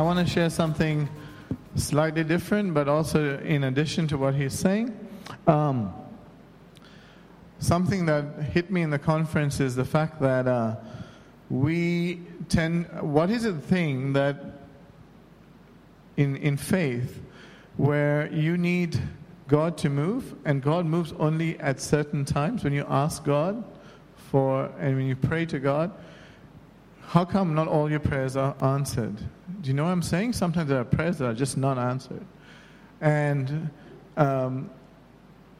I want to share something slightly different, but also in addition to what he's saying. Um, something that hit me in the conference is the fact that uh, we tend, what is the thing that in, in faith where you need God to move, and God moves only at certain times when you ask God for, and when you pray to God? How come not all your prayers are answered? Do you know what I'm saying? Sometimes there are prayers that are just not answered. And um,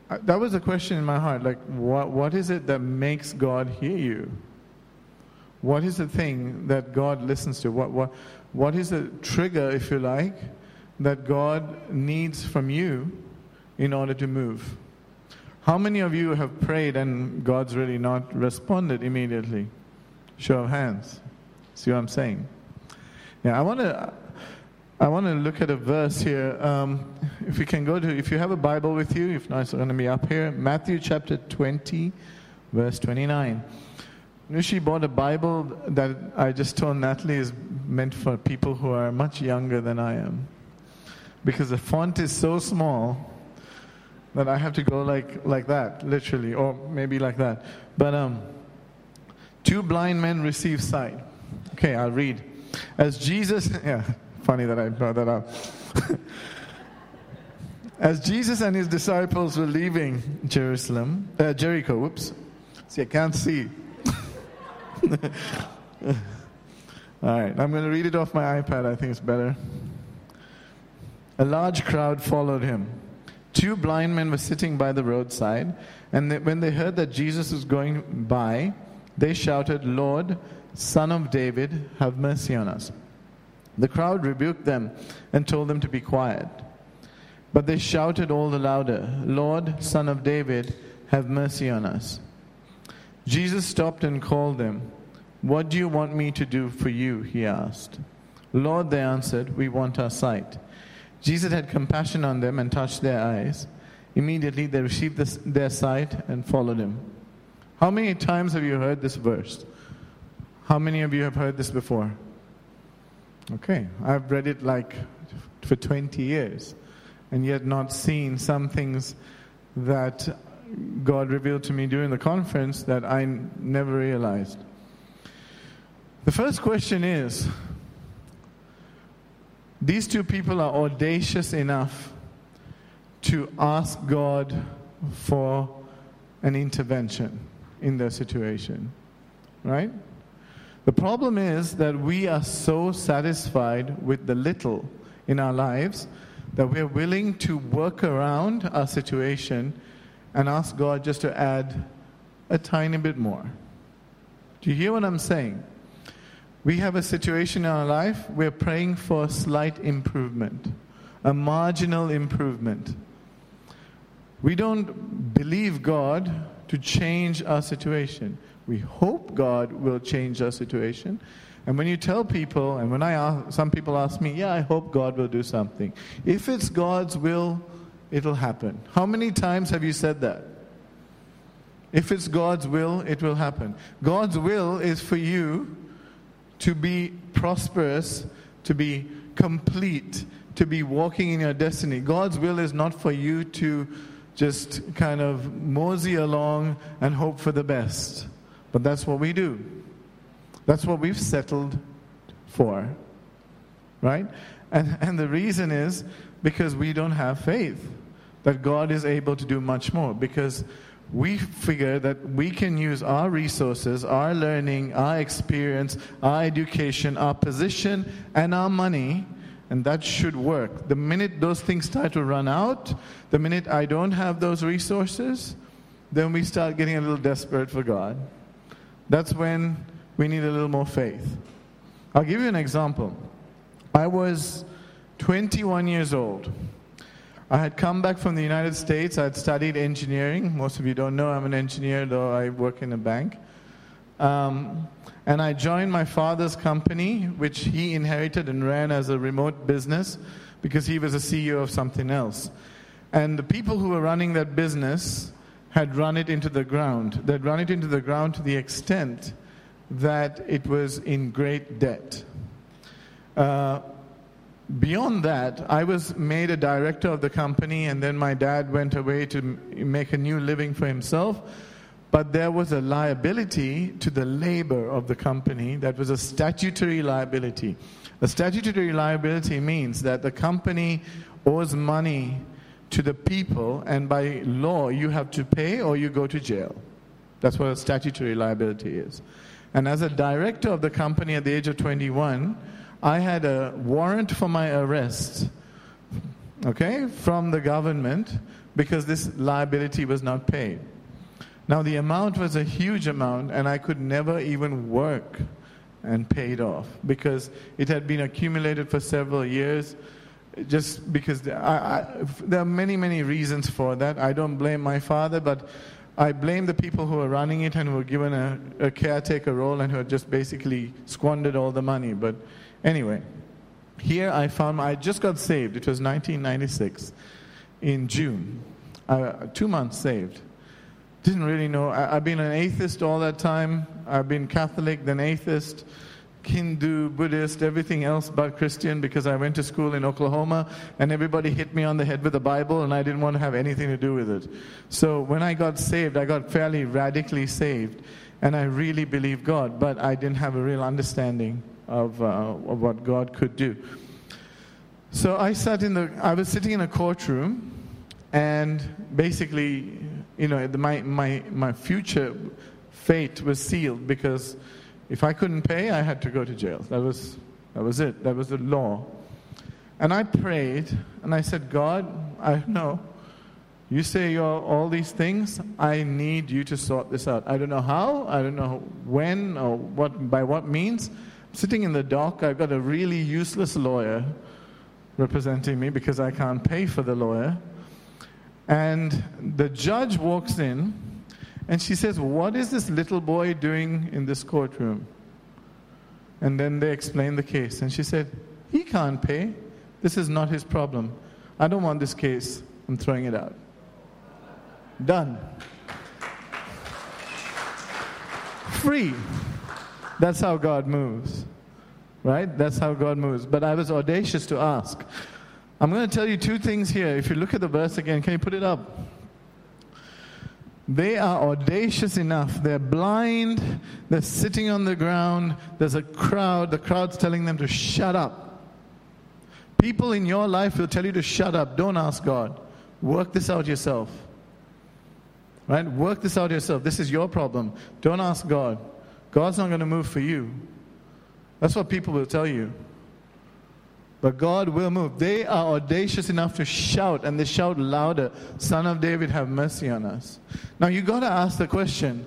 that was a question in my heart like, what, what is it that makes God hear you? What is the thing that God listens to? What, what, what is the trigger, if you like, that God needs from you in order to move? How many of you have prayed and God's really not responded immediately? Show of hands. See what I'm saying? Yeah, I want to. I want to look at a verse here. Um, if you can go to, if you have a Bible with you, if not, it's going to be up here. Matthew chapter 20, verse 29. Nushi bought a Bible that I just told Natalie is meant for people who are much younger than I am. Because the font is so small that I have to go like, like that, literally, or maybe like that. But um, two blind men receive sight. Okay, I'll read. As Jesus, yeah, funny that I brought that up. As Jesus and his disciples were leaving Jerusalem, uh, Jericho, whoops. See, I can't see. All right, I'm going to read it off my iPad. I think it's better. A large crowd followed him. Two blind men were sitting by the roadside, and they, when they heard that Jesus was going by, they shouted, Lord, Son of David, have mercy on us. The crowd rebuked them and told them to be quiet. But they shouted all the louder, Lord, Son of David, have mercy on us. Jesus stopped and called them. What do you want me to do for you? He asked. Lord, they answered, We want our sight. Jesus had compassion on them and touched their eyes. Immediately they received this, their sight and followed him. How many times have you heard this verse? How many of you have heard this before? Okay, I've read it like for 20 years and yet not seen some things that God revealed to me during the conference that I never realized. The first question is these two people are audacious enough to ask God for an intervention in their situation, right? The problem is that we are so satisfied with the little in our lives that we're willing to work around our situation and ask God just to add a tiny bit more. Do you hear what I'm saying? We have a situation in our life, we're praying for a slight improvement, a marginal improvement. We don't believe God to change our situation. We hope God will change our situation. And when you tell people, and when I ask, some people ask me, yeah, I hope God will do something. If it's God's will, it'll happen. How many times have you said that? If it's God's will, it will happen. God's will is for you to be prosperous, to be complete, to be walking in your destiny. God's will is not for you to just kind of mosey along and hope for the best. But that's what we do. That's what we've settled for. Right? And, and the reason is because we don't have faith that God is able to do much more. Because we figure that we can use our resources, our learning, our experience, our education, our position, and our money, and that should work. The minute those things start to run out, the minute I don't have those resources, then we start getting a little desperate for God. That's when we need a little more faith. I'll give you an example. I was 21 years old. I had come back from the United States. I had studied engineering. Most of you don't know I'm an engineer, though I work in a bank. Um, and I joined my father's company, which he inherited and ran as a remote business because he was a CEO of something else. And the people who were running that business had run it into the ground. They'd run it into the ground to the extent that it was in great debt. Uh, beyond that, I was made a director of the company, and then my dad went away to make a new living for himself. But there was a liability to the labor of the company that was a statutory liability. A statutory liability means that the company owes money to the people, and by law, you have to pay or you go to jail. That's what a statutory liability is. And as a director of the company at the age of 21, I had a warrant for my arrest, okay, from the government because this liability was not paid. Now, the amount was a huge amount, and I could never even work and pay it off because it had been accumulated for several years. Just because I, I, there are many, many reasons for that. I don't blame my father, but I blame the people who are running it and who were given a, a caretaker role and who had just basically squandered all the money. But anyway, here I found I just got saved. It was 1996 in June, uh, two months saved. Didn't really know. I, I've been an atheist all that time. I've been Catholic, then atheist. Hindu, Buddhist, everything else but Christian because I went to school in Oklahoma and everybody hit me on the head with the Bible and I didn't want to have anything to do with it. So when I got saved, I got fairly radically saved and I really believed God, but I didn't have a real understanding of, uh, of what God could do. So I sat in the, I was sitting in a courtroom and basically, you know, my, my, my future fate was sealed because if I couldn't pay, I had to go to jail. That was, that was it. That was the law. And I prayed and I said, God, I know. You say you're all these things. I need you to sort this out. I don't know how. I don't know when or what by what means. I'm sitting in the dock. I've got a really useless lawyer representing me because I can't pay for the lawyer. And the judge walks in and she says, What is this little boy doing in this courtroom? And then they explain the case. And she said, He can't pay. This is not his problem. I don't want this case. I'm throwing it out. Done. Free. That's how God moves. Right? That's how God moves. But I was audacious to ask. I'm going to tell you two things here. If you look at the verse again, can you put it up? They are audacious enough. They're blind. They're sitting on the ground. There's a crowd. The crowd's telling them to shut up. People in your life will tell you to shut up. Don't ask God. Work this out yourself. Right? Work this out yourself. This is your problem. Don't ask God. God's not going to move for you. That's what people will tell you. But God will move. They are audacious enough to shout, and they shout louder, Son of David, have mercy on us. Now you got to ask the question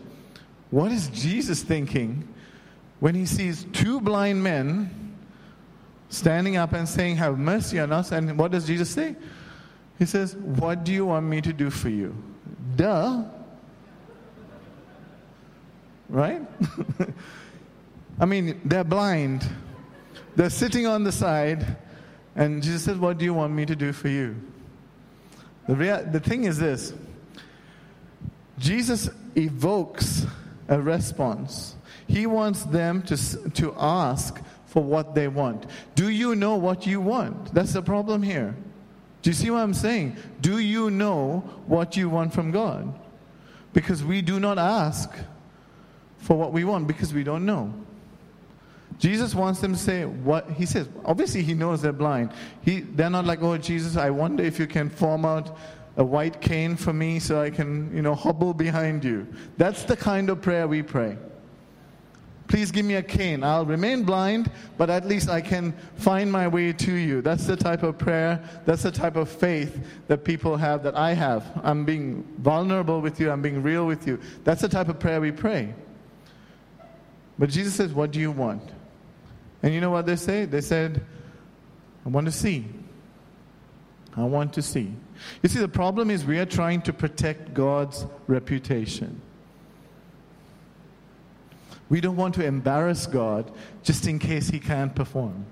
what is Jesus thinking when he sees two blind men standing up and saying, Have mercy on us? And what does Jesus say? He says, What do you want me to do for you? Duh. Right? I mean, they're blind. They're sitting on the side, and Jesus says, What do you want me to do for you? The, rea- the thing is this Jesus evokes a response. He wants them to, to ask for what they want. Do you know what you want? That's the problem here. Do you see what I'm saying? Do you know what you want from God? Because we do not ask for what we want because we don't know. Jesus wants them to say what he says. Obviously, he knows they're blind. He, they're not like, oh, Jesus, I wonder if you can form out a white cane for me so I can, you know, hobble behind you. That's the kind of prayer we pray. Please give me a cane. I'll remain blind, but at least I can find my way to you. That's the type of prayer, that's the type of faith that people have, that I have. I'm being vulnerable with you, I'm being real with you. That's the type of prayer we pray. But Jesus says, What do you want? And you know what they say? They said, I want to see. I want to see. You see, the problem is we are trying to protect God's reputation. We don't want to embarrass God just in case He can't perform.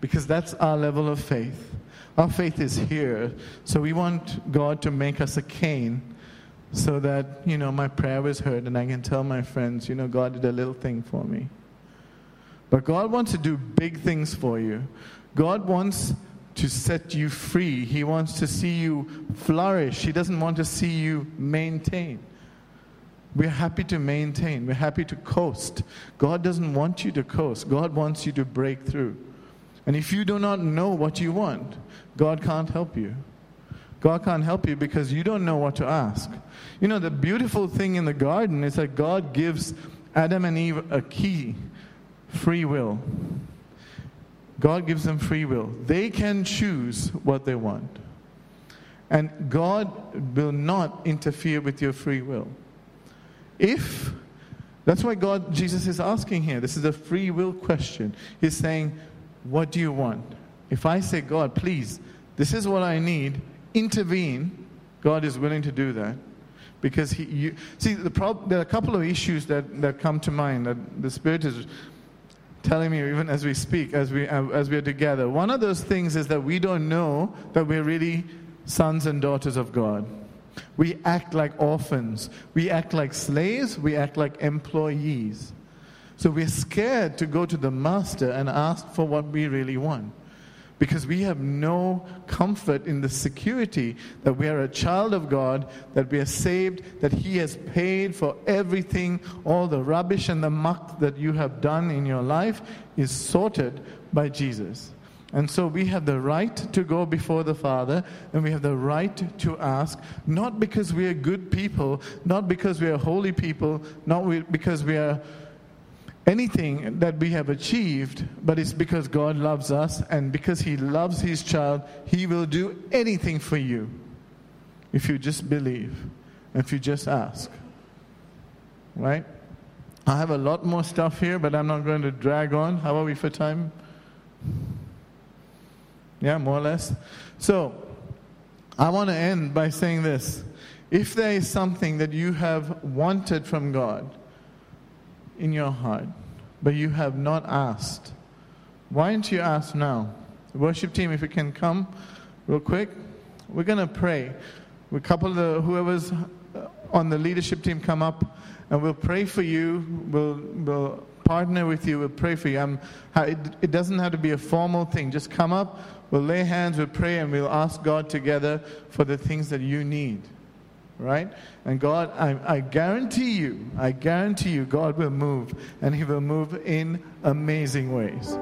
Because that's our level of faith. Our faith is here. So we want God to make us a cane so that, you know, my prayer was heard and I can tell my friends, you know, God did a little thing for me. But God wants to do big things for you. God wants to set you free. He wants to see you flourish. He doesn't want to see you maintain. We're happy to maintain. We're happy to coast. God doesn't want you to coast. God wants you to break through. And if you do not know what you want, God can't help you. God can't help you because you don't know what to ask. You know, the beautiful thing in the garden is that God gives Adam and Eve a key free will. God gives them free will. They can choose what they want. And God will not interfere with your free will. If, that's why God, Jesus is asking here, this is a free will question. He's saying, What do you want? If I say, God, please, this is what I need, intervene, God is willing to do that. Because he, you, see, the prob- there are a couple of issues that, that come to mind that the Spirit is telling me even as we speak, as we, uh, as we are together. One of those things is that we don't know that we're really sons and daughters of God. We act like orphans. We act like slaves. We act like employees. So we're scared to go to the master and ask for what we really want because we have no comfort in the security that we are a child of God, that we are saved, that He has paid for everything, all the rubbish and the muck that you have done in your life is sorted by Jesus. And so we have the right to go before the Father and we have the right to ask, not because we are good people, not because we are holy people, not because we are anything that we have achieved, but it's because God loves us and because He loves His child, He will do anything for you if you just believe, if you just ask. Right? I have a lot more stuff here, but I'm not going to drag on. How are we for time? Yeah, more or less. So, I want to end by saying this. If there is something that you have wanted from God, in your heart, but you have not asked. Why don't you ask now? The worship team, if you can come real quick, we're going to pray. A couple the, whoever's uh, on the leadership team come up and we'll pray for you. We'll, we'll partner with you. We'll pray for you. It, it doesn't have to be a formal thing. Just come up, we'll lay hands, we'll pray, and we'll ask God together for the things that you need right? And God, I, I, guarantee you, I guarantee you, God will move, and He will move in amazing ways.